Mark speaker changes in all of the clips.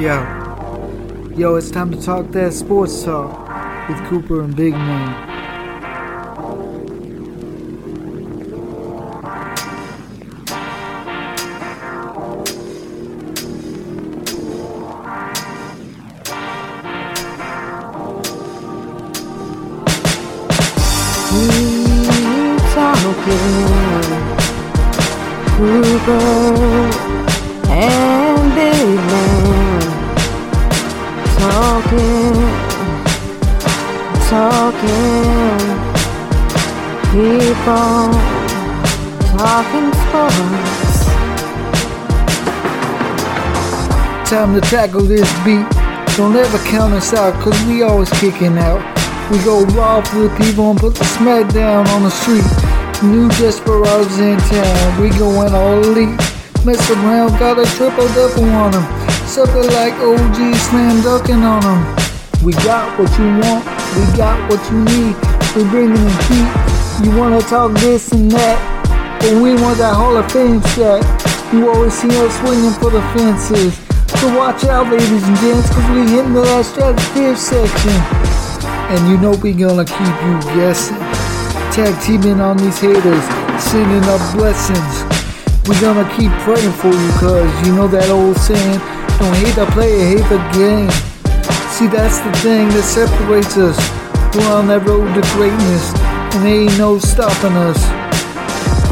Speaker 1: Yo. Yo, it's time to talk that sports talk with Cooper and Big Man.
Speaker 2: Talking, people talking sports.
Speaker 1: Time to tackle this beat. Don't ever count us out, cause we always kicking out. We go raw for the people and put the smack down on the street. New desperados in town, we going all elite. Mess around, got a triple double on them. Something like OG slam dunking on them. We got what you want, we got what you need. We bringing the heat. You wanna talk this and that, but we want that Hall of Fame shot. You always see us swinging for the fences. So watch out, ladies and gents, cause we hitting the last stratosphere section. And you know we gonna keep you guessing. Tag teaming on these haters, sending up blessings. We gonna keep praying for you, cause you know that old saying, don't hate the player, hate the game. See, that's the thing that separates us. We're on that road to greatness, and there ain't no stopping us.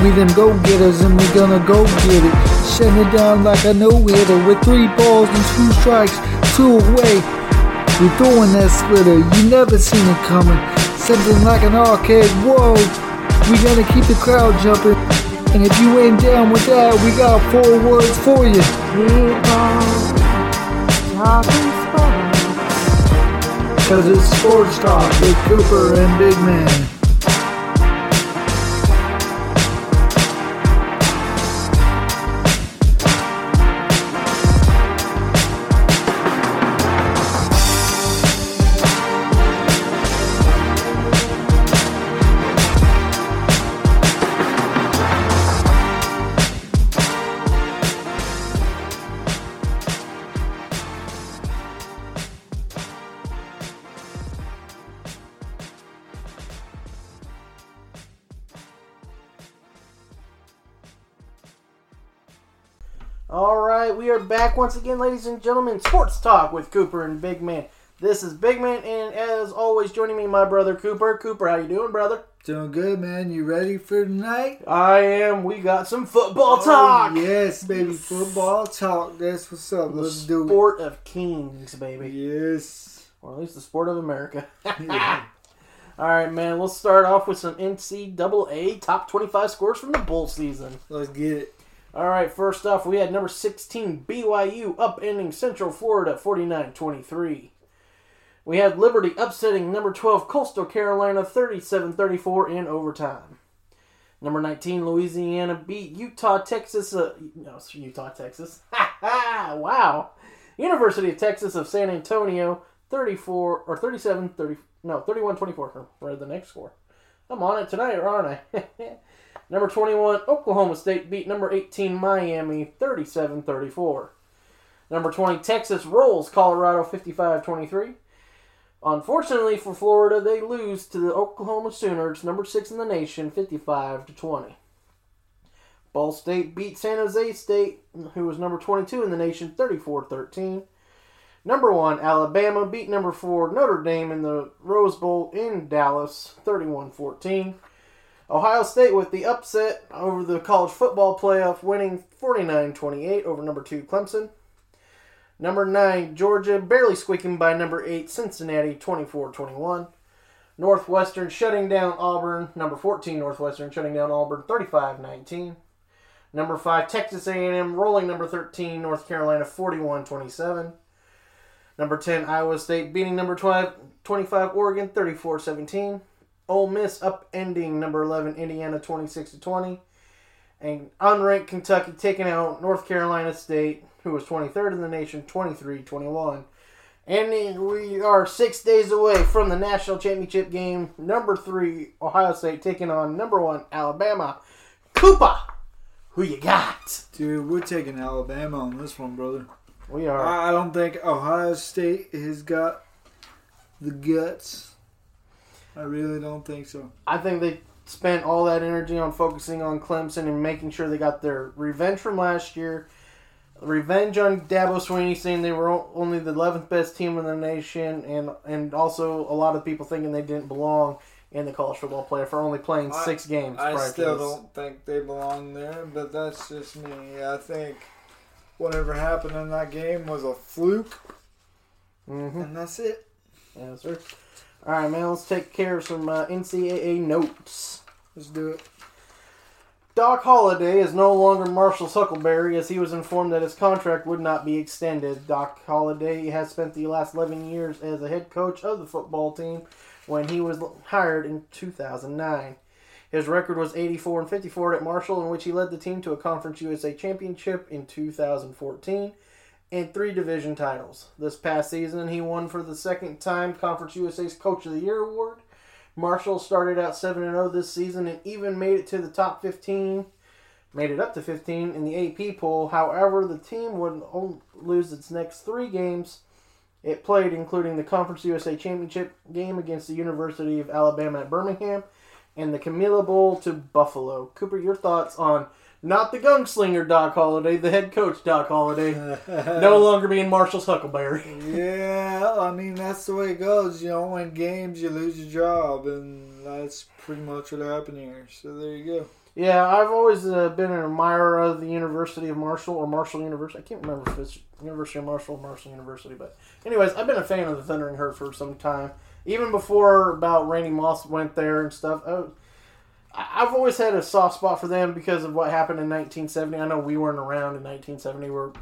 Speaker 1: We them go-getters, and we gonna go get it. Shutting it down like a no-hitter with three balls and two strikes, two away. We throwing that splitter, you never seen it coming. Something like an arcade, whoa. We gonna keep the crowd jumping. And if you ain't down with that, we got four words for you.
Speaker 2: People talking sports.
Speaker 1: Cause it's sports talk with Cooper and Big Man.
Speaker 3: Back once again, ladies and gentlemen. Sports Talk with Cooper and Big Man. This is Big Man, and as always, joining me, my brother Cooper. Cooper, how you doing, brother?
Speaker 1: Doing good, man. You ready for tonight?
Speaker 3: I am. We got some football oh, talk.
Speaker 1: Oh, yes, baby. Football talk. That's what's up.
Speaker 3: The
Speaker 1: Let's do it.
Speaker 3: sport of kings, baby.
Speaker 1: Yes.
Speaker 3: Or at least the sport of America.
Speaker 1: Yeah.
Speaker 3: All right, man. We'll start off with some NCAA top 25 scores from the bowl season.
Speaker 1: Let's get it.
Speaker 3: All right, first off, we had number 16 BYU upending Central Florida 49-23. We had Liberty upsetting number 12 Coastal Carolina 37-34 in overtime. Number 19 Louisiana beat Utah Texas uh, no, Utah Texas. Ha ha! wow. University of Texas of San Antonio 34 or 37 30 no 31 24 read the next score. I'm on it tonight, aren't I? Number 21, Oklahoma State beat number 18, Miami 37 34. Number 20, Texas rolls Colorado 55 23. Unfortunately for Florida, they lose to the Oklahoma Sooners, number 6 in the nation, 55 to 20. Ball State beat San Jose State, who was number 22 in the nation, 34 13. Number 1, Alabama beat number 4, Notre Dame in the Rose Bowl in Dallas, 31 14. Ohio State with the upset over the college football playoff, winning 49 28 over number 2 Clemson. Number 9, Georgia barely squeaking by number 8 Cincinnati 24 21. Northwestern shutting down Auburn. Number 14, Northwestern shutting down Auburn 35 19. Number 5, Texas A&M rolling number 13, North Carolina 41-27. Number 10, Iowa State beating number 12, 25, Oregon 34-17. Ole Miss upending number 11, Indiana 26 to 20. And unranked Kentucky taking out North Carolina State, who was 23rd in the nation, 23-21. And we are six days away from the national championship game. Number three, Ohio State taking on number one, Alabama. Cooper, who you got?
Speaker 1: Dude, we're taking Alabama on this one, brother.
Speaker 3: We are.
Speaker 1: I don't think Ohio State has got the guts. I really don't think so.
Speaker 3: I think they spent all that energy on focusing on Clemson and making sure they got their revenge from last year. Revenge on Dabo Swinney saying they were only the 11th best team in the nation, and and also a lot of people thinking they didn't belong in the college football playoff for only playing
Speaker 1: I-
Speaker 3: six games.
Speaker 1: I
Speaker 3: prior to
Speaker 1: still don't think they belong there, but that's just me. I think whatever happened in that game was a fluke,
Speaker 3: Mhm.
Speaker 1: and that's it.
Speaker 3: Yes, sir. All right, man. Let's take care of some uh, NCAA notes.
Speaker 1: Let's do it.
Speaker 3: Doc Holliday is no longer Marshall's Huckleberry as he was informed that his contract would not be extended. Doc Holliday has spent the last 11 years as a head coach of the football team when he was hired in 2009. His record was 84 and 54 at Marshall, in which he led the team to a Conference USA championship in 2014 and three division titles. This past season, he won for the second time Conference USA's Coach of the Year award. Marshall started out 7 0 this season and even made it to the top 15, made it up to 15 in the AP poll. However, the team would lose its next three games it played, including the Conference USA Championship game against the University of Alabama at Birmingham and the Camellia Bowl to Buffalo. Cooper, your thoughts on not the gunslinger Doc Holliday, the head coach Doc Holliday, no longer being Marshall's Huckleberry.
Speaker 1: Yeah, I mean that's the way it goes. You know, win games, you lose your job, and that's pretty much what happened here. So there you go.
Speaker 3: Yeah, I've always uh, been an admirer of the University of Marshall or Marshall University. I can't remember if it's University of Marshall or Marshall University, but anyways, I've been a fan of the Thundering Herd for some time. Even before about Randy Moss went there and stuff. I, I've always had a soft spot for them because of what happened in 1970. I know we weren't around in 1970. We're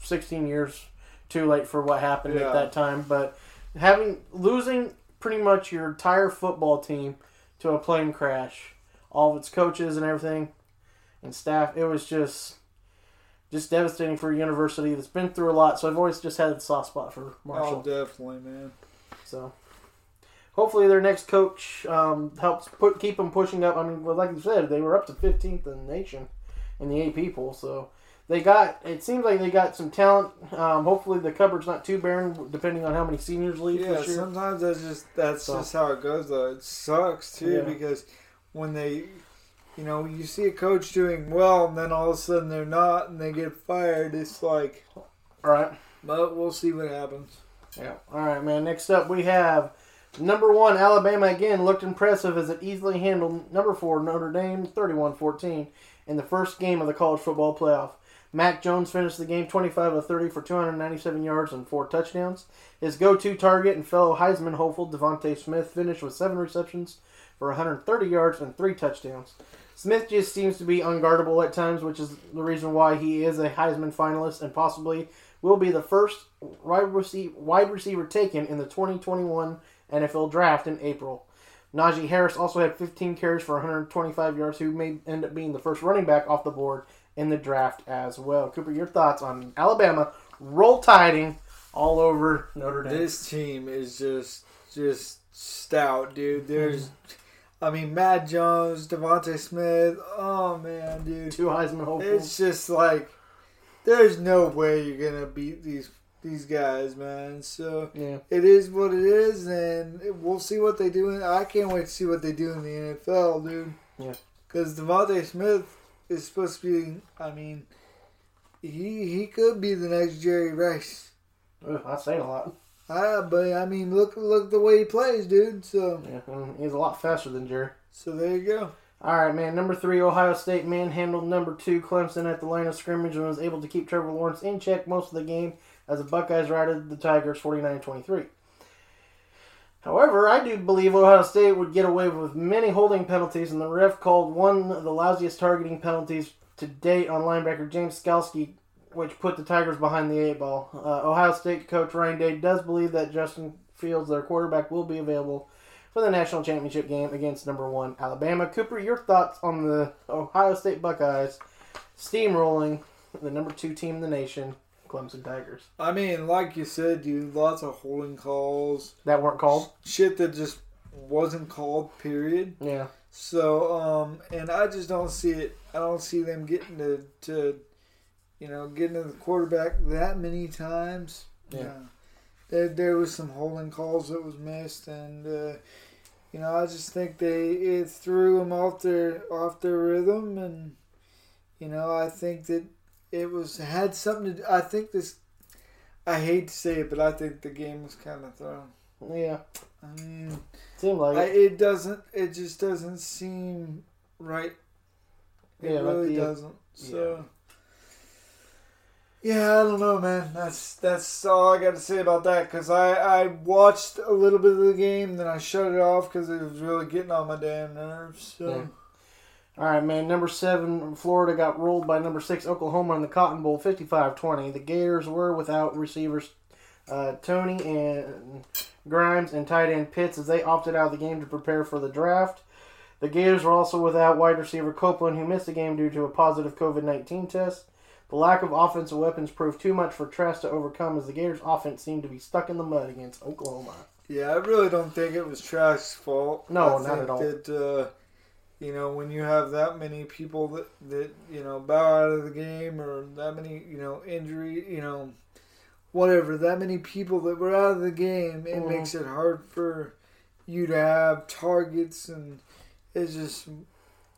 Speaker 3: 16 years too late for what happened
Speaker 1: Yeah.
Speaker 3: at that time, but having losing pretty much your entire football team to a plane crash, all of its coaches and everything and staff, it was just just devastating for a university that's been through a lot. So I've always just had a soft spot for oh, Marshall.
Speaker 1: Oh, definitely, man.
Speaker 3: So hopefully their next coach um, helps put keep them pushing up. I mean, well, like you said, they were up to 15th in the nation in the AP poll. So they got. It seems like they got some talent. Um, hopefully the cupboard's not too barren, depending on how many seniors leave
Speaker 1: Yeah,
Speaker 3: this year.
Speaker 1: sometimes that's just that's
Speaker 3: So-
Speaker 1: just how it goes. Though it sucks too
Speaker 3: Yeah.
Speaker 1: because when they, you know, you see a coach doing well and then all of a sudden they're not and they get fired. It's like,
Speaker 3: All right.
Speaker 1: but we'll see what happens.
Speaker 3: Yeah. All right, man. Next up, we have number one Alabama again looked impressive as it easily handled number four Notre Dame 31-14 in the first game of the college football playoff. Mac Jones finished the game 25 of 30 for 297 yards and four touchdowns. His go-to target and fellow Heisman hopeful DeVonta Smith finished with seven receptions for 130 yards and three touchdowns. Smith just seems to be unguardable at times, which is the reason why he is a Heisman finalist and possibly will be the first wide receiver, wide receiver taken in the 2021 NFL Draft in April. Najee Harris also had 15 carries for 125 yards, who may end up being the first running back off the board in the draft as well. Cooper, your thoughts on Alabama roll tiding all over Notre Dame?
Speaker 1: This team is just just stout, dude. There's, I mean, Matt Jones, DeVonta Smith. Oh man, dude.
Speaker 3: Two Heisman hopefuls.
Speaker 1: It's just like there's no way you're gonna beat these these guys, man. So
Speaker 3: Yeah.
Speaker 1: it is what it is, and we'll see what they do. In, I can't wait to see what they do in the NFL, dude.
Speaker 3: Yeah.
Speaker 1: Because DeVonta Smith is supposed to be. I mean, he he could be the next Jerry Rice.
Speaker 3: Ugh, that's saying a lot.
Speaker 1: Ah, but I mean, look look the way he plays, dude. So
Speaker 3: Yeah, he's a lot faster than Jerry.
Speaker 1: so there you go.
Speaker 3: All right, man. Number three, Ohio State manhandled number two Clemson at the line of scrimmage and was able to keep Trevor Lawrence in check most of the game as the Buckeyes routed the Tigers 49-23. However, I do believe Ohio State would get away with many holding penalties, and the ref called one of the lousiest targeting penalties to date on linebacker James Skalski, which put the Tigers behind the eight ball. Uh, Ohio State coach Ryan Day does believe that Justin Fields, their quarterback, will be available for the national championship game against number one Alabama. Cooper, your thoughts on the Ohio State Buckeyes steamrolling the number two team in the nation, Clemson Tigers?
Speaker 1: I mean, like you said, you lots of holding calls,
Speaker 3: That weren't called.
Speaker 1: shit that just wasn't called. Period.
Speaker 3: Yeah.
Speaker 1: So, um, and I just don't see it. I don't see them getting to, to you know, getting to the quarterback that many times.
Speaker 3: Yeah.
Speaker 1: There, there was some holding calls that was missed, and uh, you know, I just think they it threw them off their off their rhythm, and you know, I think that it was had something to. I think this. I hate to say it, but I think the game was kind of thrown.
Speaker 3: Yeah.
Speaker 1: I mean,
Speaker 3: Seemed like
Speaker 1: I,
Speaker 3: it.
Speaker 1: it doesn't. It just doesn't seem right. It
Speaker 3: Yeah,
Speaker 1: really
Speaker 3: the- uh,
Speaker 1: doesn't. So. Yeah, I don't know, man. That's that's all I got to say about that. Cause I I watched a little bit of the game, then I shut it off because it was really getting on my damn nerves. So
Speaker 3: Yeah. All right, man. Number seven, Florida got rolled by number six, Oklahoma, in the Cotton Bowl, 55-20. The Gators were without receivers uh, Toney and Grimes and tight end Pitts as they opted out of the game to prepare for the draft. The Gators were also without wide receiver Copeland, who missed the game due to a positive COVID 19 test. The lack of offensive weapons proved too much for Trask to overcome as the Gators' offense seemed to be stuck in the mud against Oklahoma.
Speaker 1: yeah, I really don't think it was Trask's fault.
Speaker 3: No,
Speaker 1: I
Speaker 3: not at all.
Speaker 1: That uh, you know when you have that many people that that you know bow out of the game or that many you know injury you know whatever that many people that were out of the game, it
Speaker 3: Mhm.
Speaker 1: makes it hard for you to have targets and it's just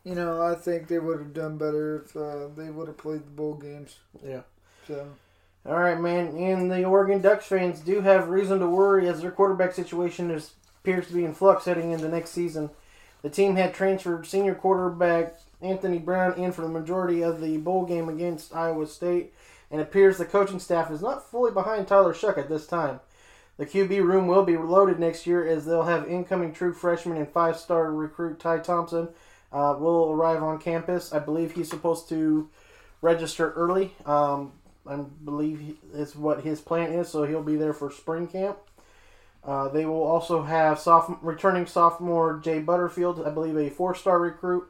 Speaker 1: you know I think they would have done better if uh, they would have played the bowl games.
Speaker 3: Yeah.
Speaker 1: So
Speaker 3: All right, man. And the Oregon Ducks fans do have reason to worry as their quarterback situation is, appears to be in flux heading into next season. The team had transferred senior quarterback Anthony Brown in for the majority of the bowl game against Iowa State, and appears the coaching staff is not fully behind Tyler Shough at this time. The QB room will be loaded next year as they'll have incoming true freshman and five-star recruit Ty Thompson uh, will arrive on campus. I believe he's supposed to register early. Um, I believe is what his plan is, so he'll be there for spring camp. Uh, they will also have soph- returning sophomore Jay Butterfield, I believe a four-star recruit.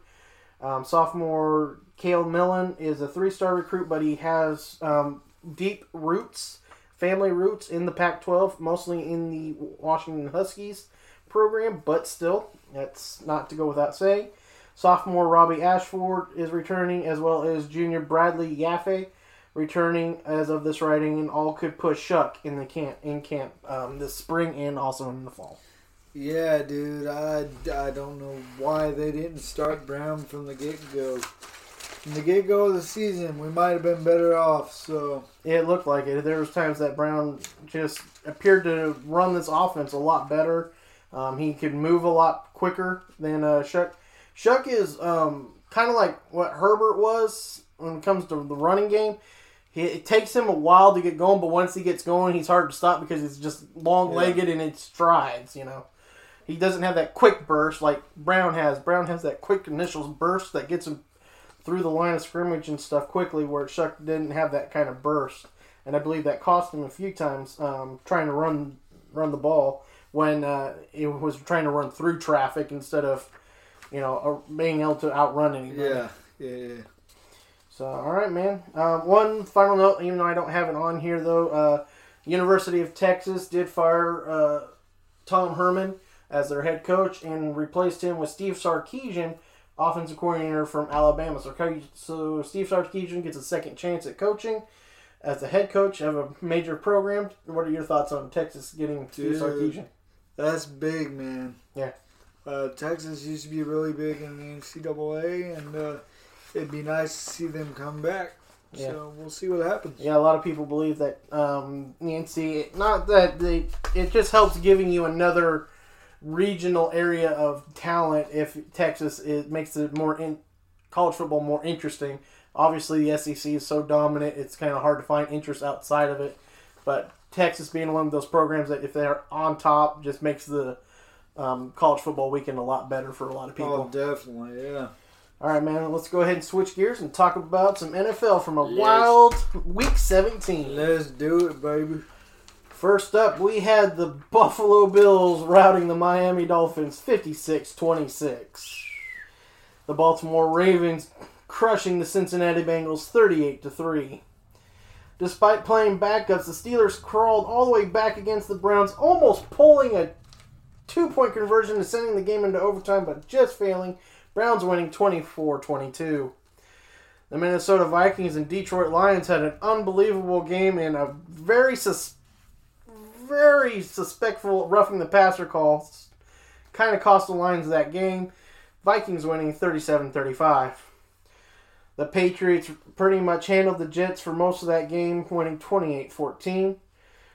Speaker 3: Um, sophomore Cale Millen is a three-star recruit, but he has um, deep roots, family roots in the Pac-12, mostly in the Washington Huskies program, but still, that's not to go without saying. Sophomore Robbie Ashford is returning, as well as junior Bradley Yaffe returning as of this writing, and all could push Shough in the camp in camp um, this spring and also in the fall.
Speaker 1: yeah, dude, I, I don't know why they didn't start Brown from the get go. From the get go of the season, we might have been better off. So
Speaker 3: It looked like it. There was times that Brown just appeared to run this offense a lot better. Um, he could move a lot quicker than uh, Shough. Shough is um, kind of like what Herbert was when it comes to the running game. He, it takes him a while to get going, but once he gets going, he's hard to stop because he's just long legged and it strides. You know, he doesn't have that quick burst like Brown has. Brown has that quick initial burst that gets him through the line of scrimmage and stuff quickly, where Shough didn't have that kind of burst, and I believe that cost him a few times um, trying to run run the ball when uh, it was trying to run through traffic instead of you know uh, being able to outrun anybody.
Speaker 1: yeah, yeah, yeah.
Speaker 3: So, all right, man. Um, one final note, even though I don't have it on here, though, uh, University of Texas did fire uh, Tom Herman as their head coach and replaced him with Steve Sarkisian, offensive coordinator from Alabama. So, so Steve Sarkisian gets a second chance at coaching as the head coach of a major program. What are your thoughts on Texas getting Steve
Speaker 1: Dude.
Speaker 3: Sarkisian?
Speaker 1: That's big, man.
Speaker 3: Yeah.
Speaker 1: Uh, Texas used to be really big in the NCAA, and uh, it'd be nice to see them come back.
Speaker 3: Yeah.
Speaker 1: So we'll see what happens.
Speaker 3: Yeah, a lot of people believe that um, Nancy, not that they, it just helps giving you another regional area of talent if Texas it makes it more in college football more interesting. Obviously, the SEC is so dominant; it's kind of hard to find interest outside of it. But Texas being one of those programs that if they're on top, just makes the um, college football weekend a lot better for a lot of people.
Speaker 1: Oh, definitely, yeah.
Speaker 3: All right, man. Let's go ahead and switch gears and talk about some NFL from a wild Week 17.
Speaker 1: Let's do it, baby.
Speaker 3: First up, we had the Buffalo Bills routing the Miami Dolphins 56 26. The Baltimore Ravens crushing the Cincinnati Bengals 38 3. Despite playing backups, the Steelers crawled all the way back against the Browns, almost pulling a two point conversion and sending the game into overtime, but just failing. Browns winning 24 22. The Minnesota Vikings and Detroit Lions had an unbelievable game and a very sus- very suspectful roughing the passer call. Kind of cost the Lions that game. Vikings winning 37 35. The Patriots pretty much handled the Jets for most of that game, winning 28 14.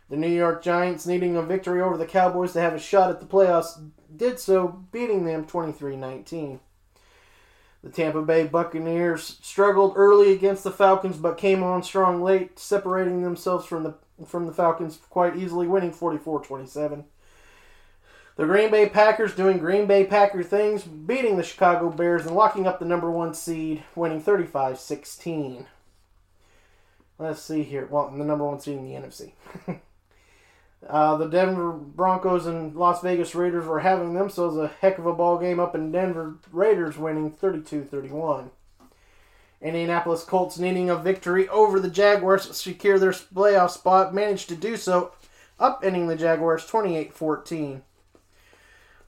Speaker 3: The New York Giants, needing a victory over the Cowboys to have a shot at the playoffs, did so, beating them 23 19. The Tampa Bay Buccaneers struggled early against the Falcons, but came on strong late, separating themselves from the from the Falcons quite easily, winning 44-27. The Green Bay Packers doing Green Bay Packer things, beating the Chicago Bears and locking up the number one seed, winning 35-16. Let's see here. Well, the number one seed in the NFC. Uh, the Denver Broncos and Las Vegas Raiders were having themselves a heck of a ball game up in Denver. Raiders winning 32-31. Indianapolis Colts needing a victory over the Jaguars to secure their playoff spot managed to do so, upending the Jaguars 28-14.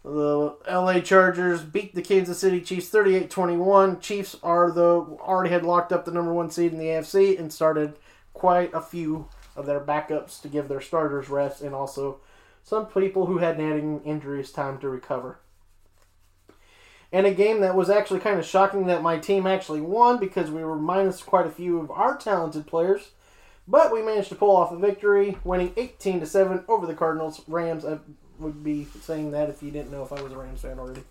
Speaker 3: The LA Chargers beat the Kansas City Chiefs 38-21. Chiefs are though already had locked up the number 1 seed in the AFC and started quite a few of their backups to give their starters rest and also some people who had nagging injuries time to recover. And a game that was actually kind of shocking that my team actually won because we were minus quite a few of our talented players, but we managed to pull off a victory, winning 18 to 7 over the Cardinals. Rams, I would be saying that if you didn't know if I was a Rams fan already.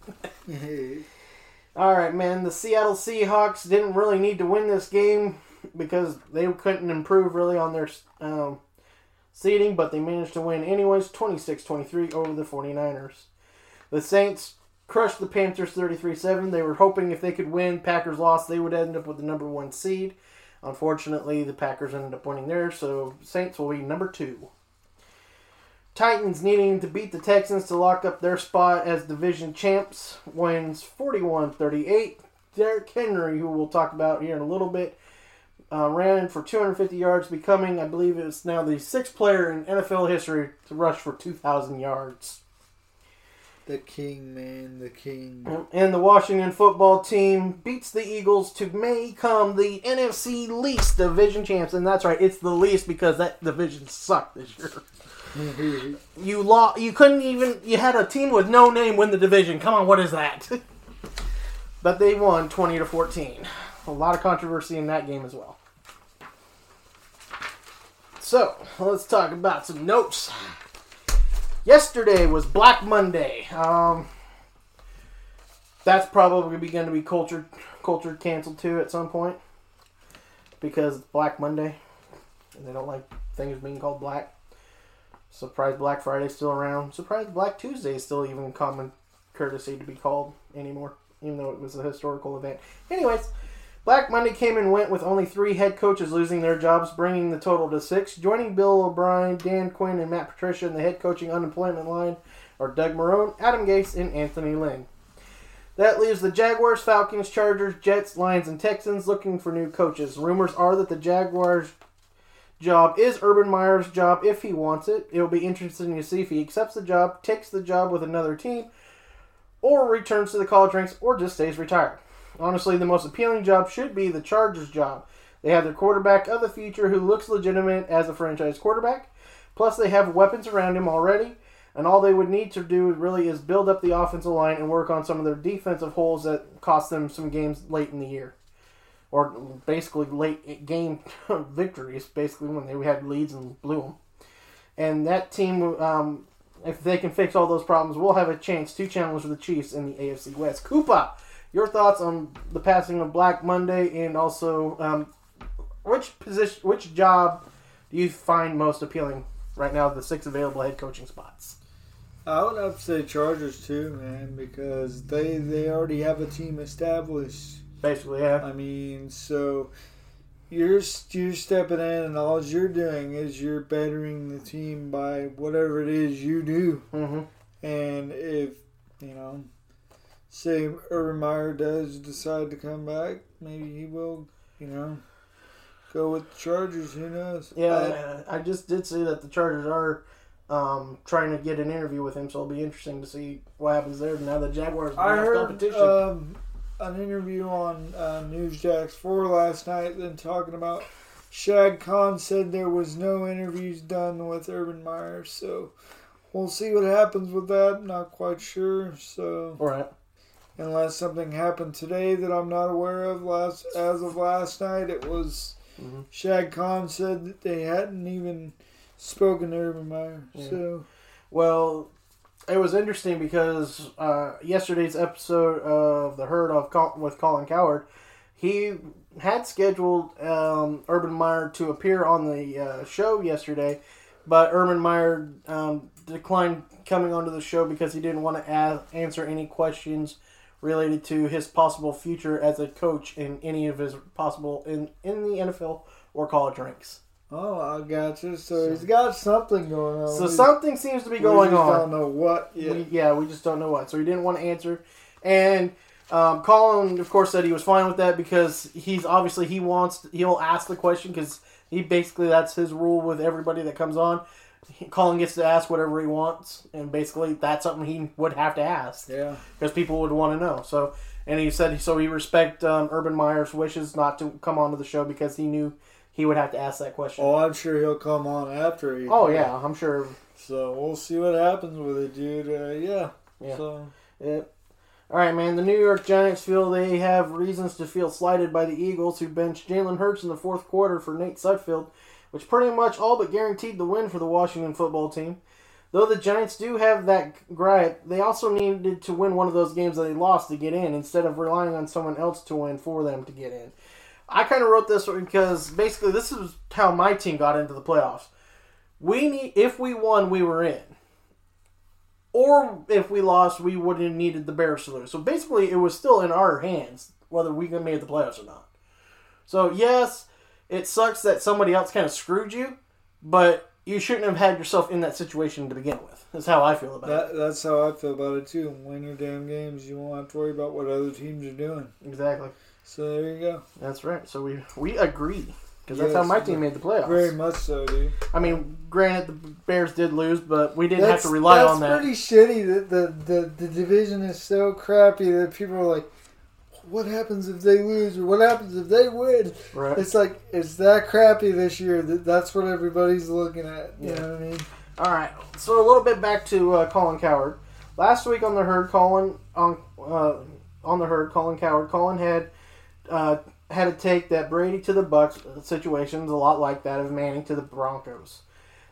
Speaker 3: All right, man. The Seattle Seahawks didn't really need to win this game because they couldn't improve really on their um, seeding, but they managed to win anyways 26 23 over the 49ers. The Saints crushed the Panthers 33 7. They were hoping if they could win, Packers lost, they would end up with the number one seed. Unfortunately, the Packers ended up winning there, so Saints will be number two. Titans needing to beat the Texans to lock up their spot as division champs wins 41 38. Derrick Henry, who we'll talk about here in a little bit, uh, ran for 250 yards, becoming, I believe, it's now the sixth player in NFL history to rush for 2,000 yards.
Speaker 1: The king, man, the king.
Speaker 3: And the Washington football team beats the Eagles to become the NFC least division champs. And that's right, it's the least because that division sucked this year. you lost. You couldn't even. You had a team with no name win the division. Come on, what is that? but they won 20 to 14. A lot of controversy in that game as well. So, let's talk about some notes. Yesterday was Black Monday. Um, that's probably going to be culture culture canceled too at some point because Black Monday and they don't like things being called black. Surprise Black Friday's still around. Surprise Black Tuesday is still even common courtesy to be called anymore, even though it was a historical event. Anyways, Black Monday came and went with only three head coaches losing their jobs, bringing the total to six. Joining Bill O'Brien, Dan Quinn, and Matt Patricia in the head coaching unemployment line are Doug Marrone, Adam Gase, and Anthony Lynn. That leaves the Jaguars, Falcons, Chargers, Jets, Lions, and Texans looking for new coaches. Rumors are that the Jaguars' job is Urban Meyer's job if he wants it. It will be interesting to see if he accepts the job, takes the job with another team, or returns to the college ranks, or just stays retired. Honestly, the most appealing job should be the Chargers' job. They have their quarterback of the future who looks legitimate as a franchise quarterback. Plus, they have weapons around him already, and all they would need to do really is build up the offensive line and work on some of their defensive holes that cost them some games late in the year. Or basically late game victories, basically when they had leads and blew them. And that team, um, if they can fix all those problems, will have a chance to challenge the Chiefs in the AFC West. Cooper, your thoughts on the passing of Black Monday, and also um, which position, which job do you find most appealing right now? of The six available head coaching spots.
Speaker 1: I would have to say Chargers too, man, because they they already have a team established.
Speaker 3: Basically, yeah.
Speaker 1: I mean, so you're you're stepping in, and all you're doing is you're bettering the team by whatever it is you do.
Speaker 3: hmm
Speaker 1: And if you know, say Urban Meyer does decide to come back, maybe he will. You know, go with the Chargers. Who knows?
Speaker 3: Yeah, I, I just did see that the Chargers are um, trying to get an interview with him, so it'll be interesting to see what happens there. Now the Jaguars
Speaker 1: I heard
Speaker 3: competition.
Speaker 1: um, an interview on uh, Newsjacks 4 last night, then talking about Shad Khan said there was no interviews done with Urban Meyer, so we'll see what happens with that. Not quite sure. So
Speaker 3: All right.
Speaker 1: Unless something happened today that I'm not aware of, last as of last night, it was
Speaker 3: Mhm.
Speaker 1: Shad Khan said that they hadn't even spoken to Urban Meyer.
Speaker 3: Yeah.
Speaker 1: So
Speaker 3: Well, it was interesting because uh, yesterday's episode of the Herd of Col- with Colin Cowherd, he had scheduled um, Urban Meyer to appear on the uh, show yesterday, but Urban Meyer um, declined coming onto the show because he didn't want to a- answer any questions related to his possible future as a coach in any of his possible in in the NFL or college ranks.
Speaker 1: oh, I got you. So he's got something going on.
Speaker 3: So
Speaker 1: We-
Speaker 3: something seems to be
Speaker 1: we
Speaker 3: going
Speaker 1: just
Speaker 3: on.
Speaker 1: Don't know what yet.
Speaker 3: We, yeah, we just don't know what. So he didn't want to answer. And um, Colin, of course, said he was fine with that because he's obviously he wants he'll ask the question because he basically that's his rule with everybody that comes on. Colin gets to ask whatever he wants, and basically that's something he would have to ask
Speaker 1: Yeah.
Speaker 3: because people would want to know. So, and he said so he respect um, Urban Meyer's wishes not to come onto the show because he knew he would have to ask that question.
Speaker 1: Oh, I'm sure he'll come on after he.
Speaker 3: Oh yeah, I'm sure.
Speaker 1: So we'll see what happens with it, dude. Uh, yeah.
Speaker 3: Yeah.
Speaker 1: So
Speaker 3: Yeah. All right, man. The New York Giants feel they have reasons to feel slighted by the Eagles, who benched Jalen Hurts in the fourth quarter for Nate Sudfeld, which pretty much all but guaranteed the win for the Washington football team. Though the Giants do have that gripe, they also needed to win one of those games that they lost to get in instead of relying on someone else to win for them to get in. I kind of wrote this because basically this is how my team got into the playoffs. We need if we won, we were in or if we lost, we would have needed the Bears to lose. So basically, it was still in our hands whether we made the playoffs or not. So yes, it sucks that somebody else kind of screwed you, but you shouldn't have had yourself in that situation to begin with. That's how I feel about
Speaker 1: it. that's how I feel about it too. Win your damn games. You won't have to worry about what other teams are doing.
Speaker 3: Exactly.
Speaker 1: So there you go.
Speaker 3: That's right. So we we agree because that's
Speaker 1: Yes,
Speaker 3: how my team made the playoffs.
Speaker 1: Very much so, dude.
Speaker 3: I mean, granted, the Bears did lose, but we didn't
Speaker 1: That's,
Speaker 3: have to rely on that.
Speaker 1: pretty shitty. That the, the the division is so crappy that people are like, "What happens if they lose?" or "What happens if they win?"
Speaker 3: Right.
Speaker 1: It's like it's that crappy this year that that's what everybody's looking at. You
Speaker 3: Yeah.
Speaker 1: know what I mean?
Speaker 3: All right. So a little bit back to uh, Colin Cowherd. Last week on the herd, Colin on uh, on the herd, Colin Cowherd. Colin had uh, had a take that Brady to the Bucks situation is a lot like that of Manning to the Broncos.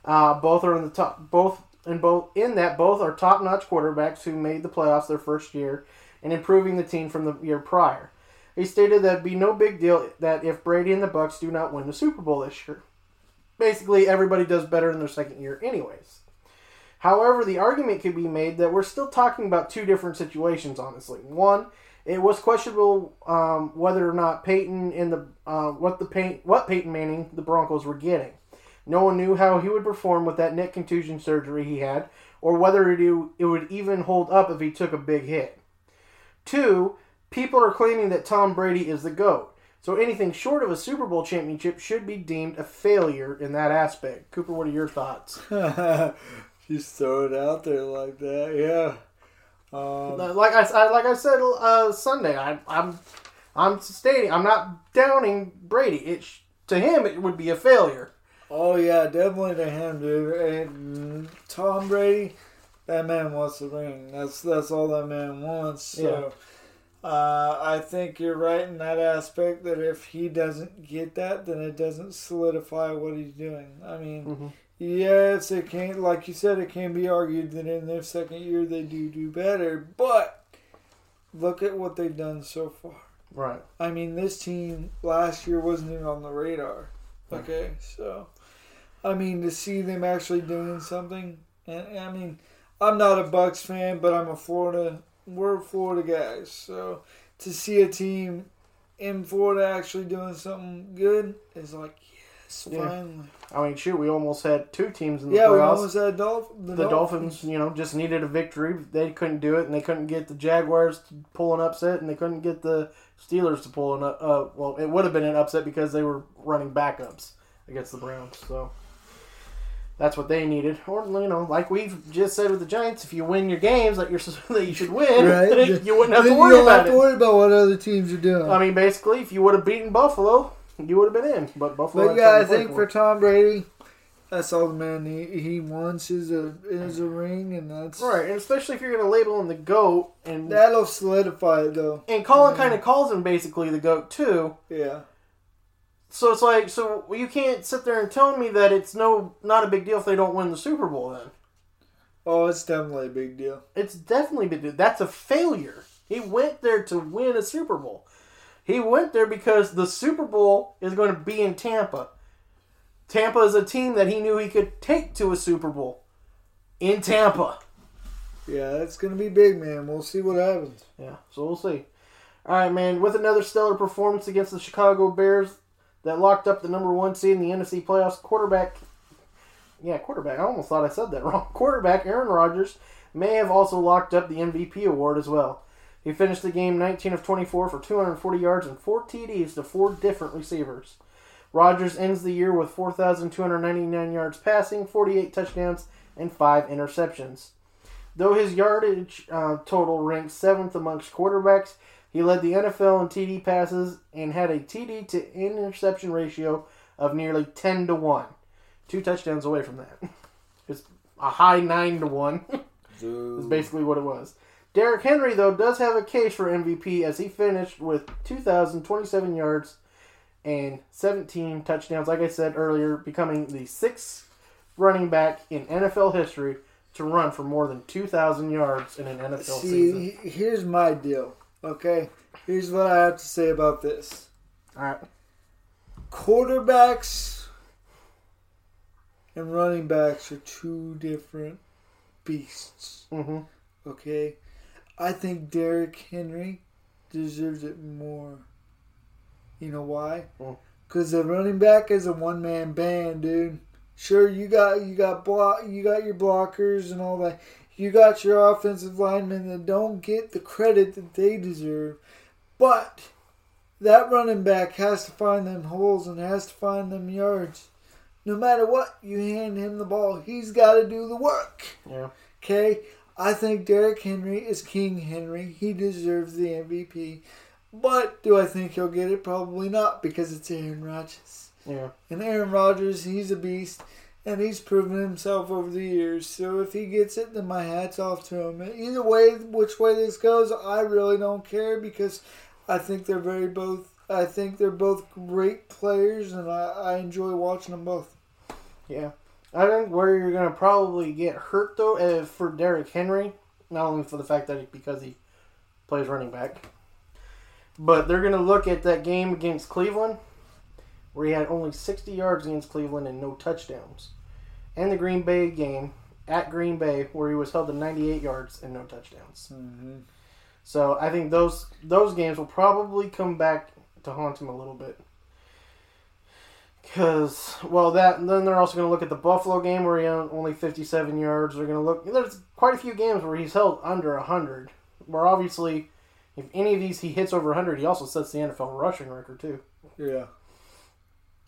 Speaker 3: Uh, both are in the top. Both in both in that both are top notch quarterbacks who made the playoffs their first year and improving the team from the year prior. He stated that it'd be no big deal that if Brady and the Bucks do not win the Super Bowl this year basically everybody does better in their second year anyways. However, the argument could be made that we're still talking about two different situations. Honestly, one, it was questionable um, whether or not Peyton and the uh, what the Pey- what Peyton Manning the Broncos were getting. No one knew how he would perform with that neck contusion surgery he had, or whether it would even hold up if he took a big hit. Two, people are claiming that Tom Brady is the GOAT. So anything short of a Super Bowl championship should be deemed a failure in that aspect. Cooper, what are your thoughts?
Speaker 1: Just throw it out there like that, yeah. Um,
Speaker 3: like I I- like I said uh, Sunday, I, I'm I'm stating I'm not downing Brady. It to him it would be a failure.
Speaker 1: oh yeah, definitely to him, dude. And Tom Brady, that man wants the ring. That's that's all that man wants. So. Uh, I think you're right in that aspect that if he doesn't get that, then it doesn't solidify what he's doing. I mean,
Speaker 3: Mhm.
Speaker 1: yes, it can't. like you said, it can be argued that in their second year they do do better, but look at what they've done so far.
Speaker 3: Right.
Speaker 1: I mean, this team last year wasn't even on the radar. Okay, so I mean to see them actually doing something, and I mean, I'm not a Bucks fan, but I'm a Florida. We're Florida guys, so to see a team in Florida actually doing something good is like, yes,
Speaker 3: Yeah.
Speaker 1: finally.
Speaker 3: I mean, shoot, we almost had two teams in the
Speaker 1: Yeah, we
Speaker 3: playoffs.
Speaker 1: almost had Dolph- the,
Speaker 3: the Dolphins, you know, just needed a victory. They couldn't do it, and they couldn't get the Jaguars to pull an upset, and they couldn't get the Steelers to pull an up. Uh, well, it would have been an upset because they were running backups against the Browns. So that's what they needed. Or you know, like we've just said with the Giants, if you win your games that you're that you should win,
Speaker 1: Right.
Speaker 3: you wouldn't have
Speaker 1: Then
Speaker 3: to worry
Speaker 1: you don't
Speaker 3: about
Speaker 1: have to worry about what other teams are doing.
Speaker 3: I mean, basically, if you would have beaten Buffalo, you would have been in. But Buffalo.
Speaker 1: but yeah, I think for Tom Brady, that's all the man he, he wants is a is a ring, and that's
Speaker 3: right, and especially if you're going to label him the goat and
Speaker 1: That'll solidify it, though.
Speaker 3: and Colin kind of calls him basically the goat too.
Speaker 1: Yeah.
Speaker 3: So it's like, so you can't sit there and tell me that it's no not a big deal if they don't win the Super Bowl. Then
Speaker 1: Oh, it's definitely a big deal.
Speaker 3: it's definitely a big deal. That's a failure. He went there to win a Super Bowl. He went there because the Super Bowl is going to be in Tampa. Tampa is a team that he knew he could take to a Super Bowl in Tampa.
Speaker 1: Yeah, it's gonna be big, man. We'll see what happens.
Speaker 3: Yeah, so we'll see. All right, man. With another stellar performance against the Chicago Bears that locked up the number one seed in the NFC playoffs, quarterback. Yeah, quarterback. I almost thought I said that wrong. Quarterback Aaron Rodgers may have also locked up the MVP award as well. He finished the game 19 of 24 for 240 yards and four TDs to four different receivers. Rodgers ends the year with 4,299 yards passing, 48 touchdowns, and five interceptions. Though his yardage uh, total ranks seventh amongst quarterbacks, he led the NFL in TD passes and had a TD to interception ratio of nearly 10 to 1. Two touchdowns away from that. It's a high 9 to 1. is basically what it was. Derrick Henry, though, does have a case for MVP as he finished with 2,027 yards and 17 touchdowns. Like I said earlier, becoming the sixth running back in NFL history to run for more than 2,000 yards in an NFL
Speaker 1: See,
Speaker 3: season.
Speaker 1: he- here's my deal. Okay, here's what I have to say about this.
Speaker 3: All right.
Speaker 1: Quarterbacks and running backs are two different beasts.
Speaker 3: Mm-hmm.
Speaker 1: Okay, I think Derrick Henry deserves it more. You know why?
Speaker 3: Mm.
Speaker 1: Because the running back is a one man band, dude. Sure, you got you got block you got your blockers and all that. You got your offensive linemen that don't get the credit that they deserve. But that running back has to find them holes and has to find them yards. No matter what you hand him the ball, he's got to do the work.
Speaker 3: Yeah.
Speaker 1: Okay, I think Derrick Henry is King Henry. He deserves the MVP. But do I think he'll get it? Probably not because it's Aaron Rodgers.
Speaker 3: Yeah.
Speaker 1: And Aaron Rodgers, he's a beast, and he's proven himself over the years. So if he gets it, then my hat's off to him. Either way, which way this goes, I really don't care because I think they're very both. I think they're both great players, and I, I enjoy watching them both.
Speaker 3: Yeah. I think where you're to probably get hurt, though, uh, for Derrick Henry, not only for the fact that because he plays running back, but they're to look at that game against Cleveland, where he had only 60 yards against Cleveland and no touchdowns, and the Green Bay game at Green Bay, where he was held to 98 yards and no touchdowns.
Speaker 1: Mm-hmm.
Speaker 3: So I think those those games will probably come back to haunt him a little bit. Because, well, that then they're also going to look at the Buffalo game where he only 57 yards. They're going to look. There's quite a few games where he's held under 100. Where obviously, if any of these he hits over 100, he also sets the NFL rushing record too.
Speaker 1: Yeah.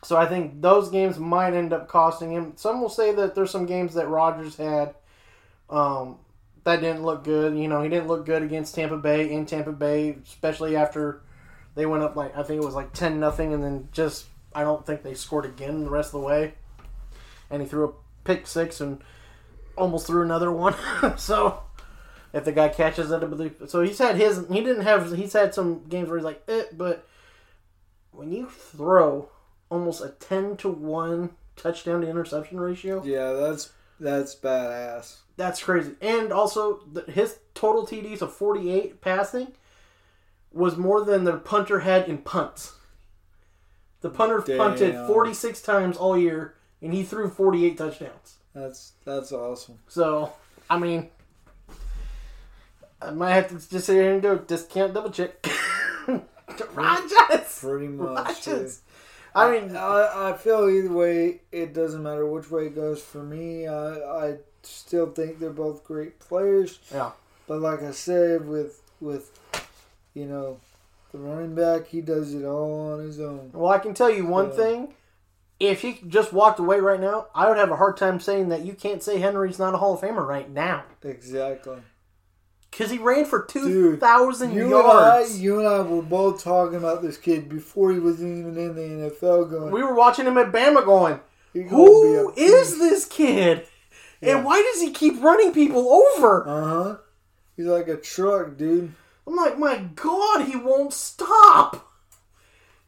Speaker 3: So I think those games might end up costing him. Some will say that there's some games that Rodgers had um, that didn't look good. You know, he didn't look good against Tampa Bay in Tampa Bay, especially after they went up like I think it was like ten nothing, and then just I don't think they scored again the rest of the way. And he threw a pick six and almost threw another one. so if the guy catches it, I believe. So he's had his. He didn't have. He's had some games where he's like, eh, but when you throw almost a ten to one touchdown to interception ratio,
Speaker 1: Yeah, that's that's badass.
Speaker 3: that's crazy. And also, the, his total TDs of 48 passing was more than the punter had in punts. The punter punted 46 times all year, and he threw 48 touchdowns.
Speaker 1: That's that's awesome.
Speaker 3: So, I mean, I might have to just sit here and go discount double check. Rodgers.
Speaker 1: Pretty much.
Speaker 3: I mean,
Speaker 1: I, I feel either way, it doesn't matter which way it goes for me. I, I still think they're both great players.
Speaker 3: yeah.
Speaker 1: But like I said, with with you know the running back, he does it all on his own.
Speaker 3: Well, I can tell you one
Speaker 1: Yeah.
Speaker 3: thing. If he just walked away right now, I would have a hard time saying that you can't say Henry's not a Hall of Famer right now.
Speaker 1: Exactly.
Speaker 3: Because he ran for
Speaker 1: Dude,
Speaker 3: 2,000
Speaker 1: You and I, you and I were both talking about this kid before he was even in the NFL. Going,
Speaker 3: we were watching him at Bama going, Who is this kid?
Speaker 1: Yeah.
Speaker 3: And why does he keep running people over?
Speaker 1: Uh huh. He's like a truck, dude.
Speaker 3: I'm like, my God, he won't stop.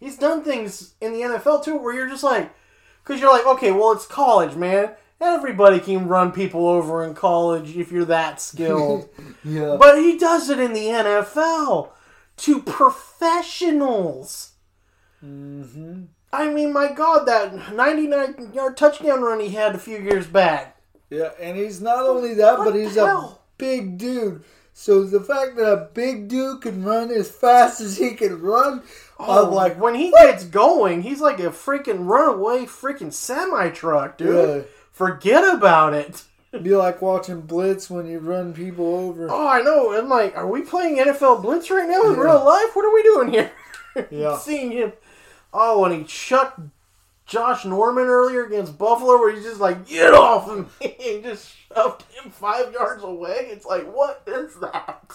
Speaker 3: He's done things in the NFL too where you're just like, because you're like, okay, well, it's college, man. Everybody can run people over in college if you're that skilled.
Speaker 1: Yeah.
Speaker 3: but he does it in the NFL to professionals.
Speaker 1: Mm-hmm.
Speaker 3: I mean, my God, that 99 yard touchdown run he had a few years back.
Speaker 1: Yeah, and he's not only that,
Speaker 3: What
Speaker 1: but he's a big dude. So the fact that a big dude can run as fast as he can run,
Speaker 3: Oh,
Speaker 1: I'm like,
Speaker 3: when he gets going, he's like a freaking runaway freaking semi truck, dude.
Speaker 1: Yeah.
Speaker 3: Forget about it.
Speaker 1: it'd be like watching Blitz when you run people over.
Speaker 3: Oh, I know. I'm like, are we playing NFL Blitz right now in
Speaker 1: Yeah.
Speaker 3: real life? What are we doing here?
Speaker 1: Yeah.
Speaker 3: Seeing him. Oh, and he chucked Josh Norman earlier against Buffalo, where he's just like, get off him. he just shoved him five yards away. It's like, what is that?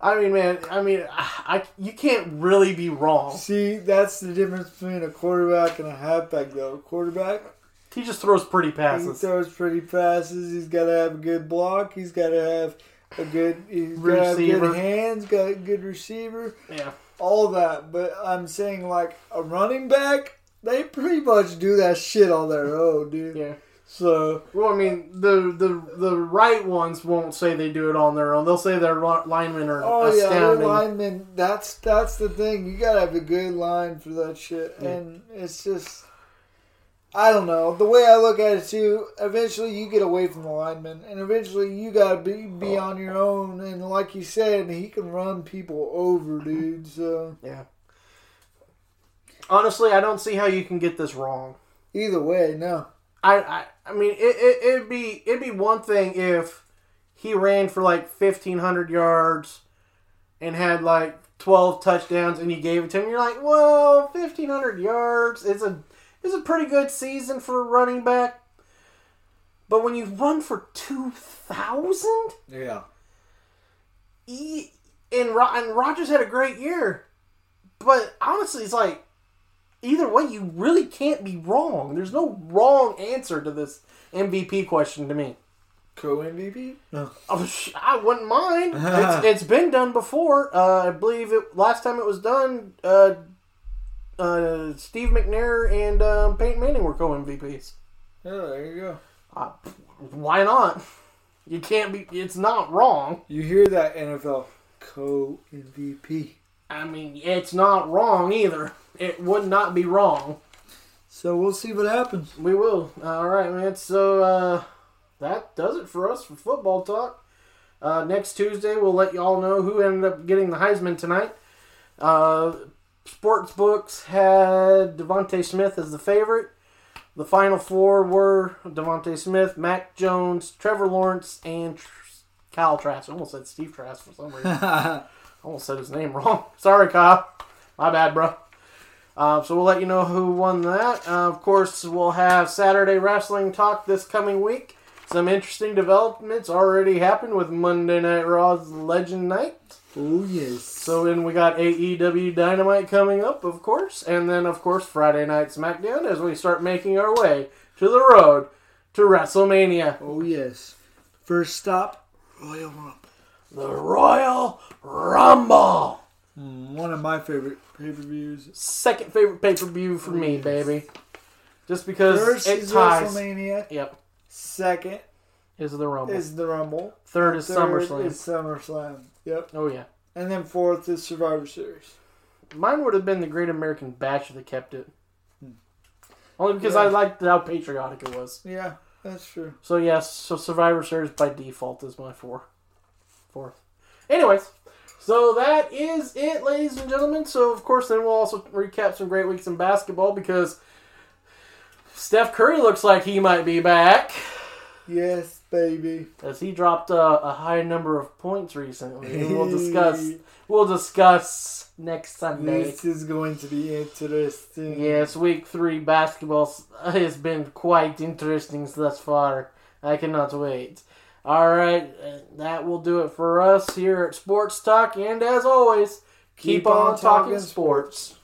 Speaker 3: I mean, man, I mean, I, you can't really be wrong.
Speaker 1: See, that's the difference between a quarterback and a halfback, though. Quarterback,
Speaker 3: He just throws pretty passes.
Speaker 1: he throws pretty passes. He's got to have a good block. He's got to have a good. He's got to have good hands. Got a good receiver.
Speaker 3: Yeah.
Speaker 1: all that, but I'm saying like a running back, they pretty much do that shit on their own, dude.
Speaker 3: Yeah.
Speaker 1: So
Speaker 3: Well, I mean, the the the right ones won't say they do it on their own. They'll say their linemen are
Speaker 1: oh yeah, their linemen. That's that's the thing. You gotta have a good line for that shit, and it's just. I don't know. The way I look at it too, eventually you get away from the lineman, and eventually you gotta be be oh. on your own. And like you said, he can run people over, dude. So
Speaker 3: yeah. Honestly, I don't see how you can get this wrong.
Speaker 1: either way, no.
Speaker 3: I I, I mean, it, it it'd be it'd be one thing if he ran for like fifteen hundred yards and had like twelve touchdowns, and you gave it to him. You're like, well, fifteen hundred yards is a is a pretty good season for a running back. But when you run for two thousand.
Speaker 1: Yeah.
Speaker 3: he and, Ro- and Rodgers had a great year, but honestly, it's like either way, you really can't be wrong. There's no wrong answer to this MVP question to me.
Speaker 1: Co MVP? No.
Speaker 3: Oh, I wouldn't mind. it's, it's been done before. Uh, I believe it last time it was done. Uh, uh, Steve McNair and um, Peyton Manning were co MVPs.
Speaker 1: Yeah, there you go.
Speaker 3: Uh, why not? You can't be. It's not wrong.
Speaker 1: You hear that NFL co MVP.
Speaker 3: I mean, it's not wrong either. It would not be wrong.
Speaker 1: So we'll see what happens.
Speaker 3: We will. All right, man. So uh, that does it for us for football talk. Uh, next Tuesday, we'll let you all know who ended up getting the Heisman tonight. Uh, sports books had DeVonta Smith as the favorite. The final four were DeVonta Smith, Mac Jones, Trevor Lawrence, and Kyle Trask. I almost said Steve Trask for some reason. I almost said his name wrong. Sorry, Kyle. My bad, bro. Uh, so we'll let you know who won that. Uh, of course, we'll have Saturday wrestling talk this coming week. Some interesting developments already happened with Monday Night Raw's Legend Night.
Speaker 1: Oh yes.
Speaker 3: So then we got AEW Dynamite coming up, of course, and then of course Friday Night SmackDown as we start making our way to the road to WrestleMania,
Speaker 1: Oh yes. First stop, Royal Rumble.
Speaker 3: the Royal Rumble.
Speaker 1: Hmm, one of my favorite pay per views.
Speaker 3: Second favorite pay per view for oh, me, baby. Just because
Speaker 1: First
Speaker 3: it
Speaker 1: is
Speaker 3: ties.
Speaker 1: WrestleMania.
Speaker 3: Yep,
Speaker 1: Second
Speaker 3: is the Rumble.
Speaker 1: is the Rumble.
Speaker 3: Third is
Speaker 1: Third
Speaker 3: SummerSlam.
Speaker 1: is SummerSlam. Yep.
Speaker 3: Oh yeah,
Speaker 1: And then fourth is Survivor Series.
Speaker 3: mine would have been the Great American Bash if they kept it. Hmm. Only because I liked how patriotic it was.
Speaker 1: Yeah, that's true.
Speaker 3: So yes, so Survivor Series by default is my four, fourth. Anyways, So that is it, ladies and gentlemen. So of course, then we'll also recap some great weeks in basketball because Steph Curry looks like he might be back
Speaker 1: Yes, baby.
Speaker 3: as he dropped a, a high number of points recently. We'll discuss. We'll discuss next Sunday.
Speaker 1: This is going to be interesting.
Speaker 3: Yes, week three basketball has been quite interesting thus far. I cannot wait. All right, uh, that will do it for us here at Sports Talk. And as always, keep, on, talking sports.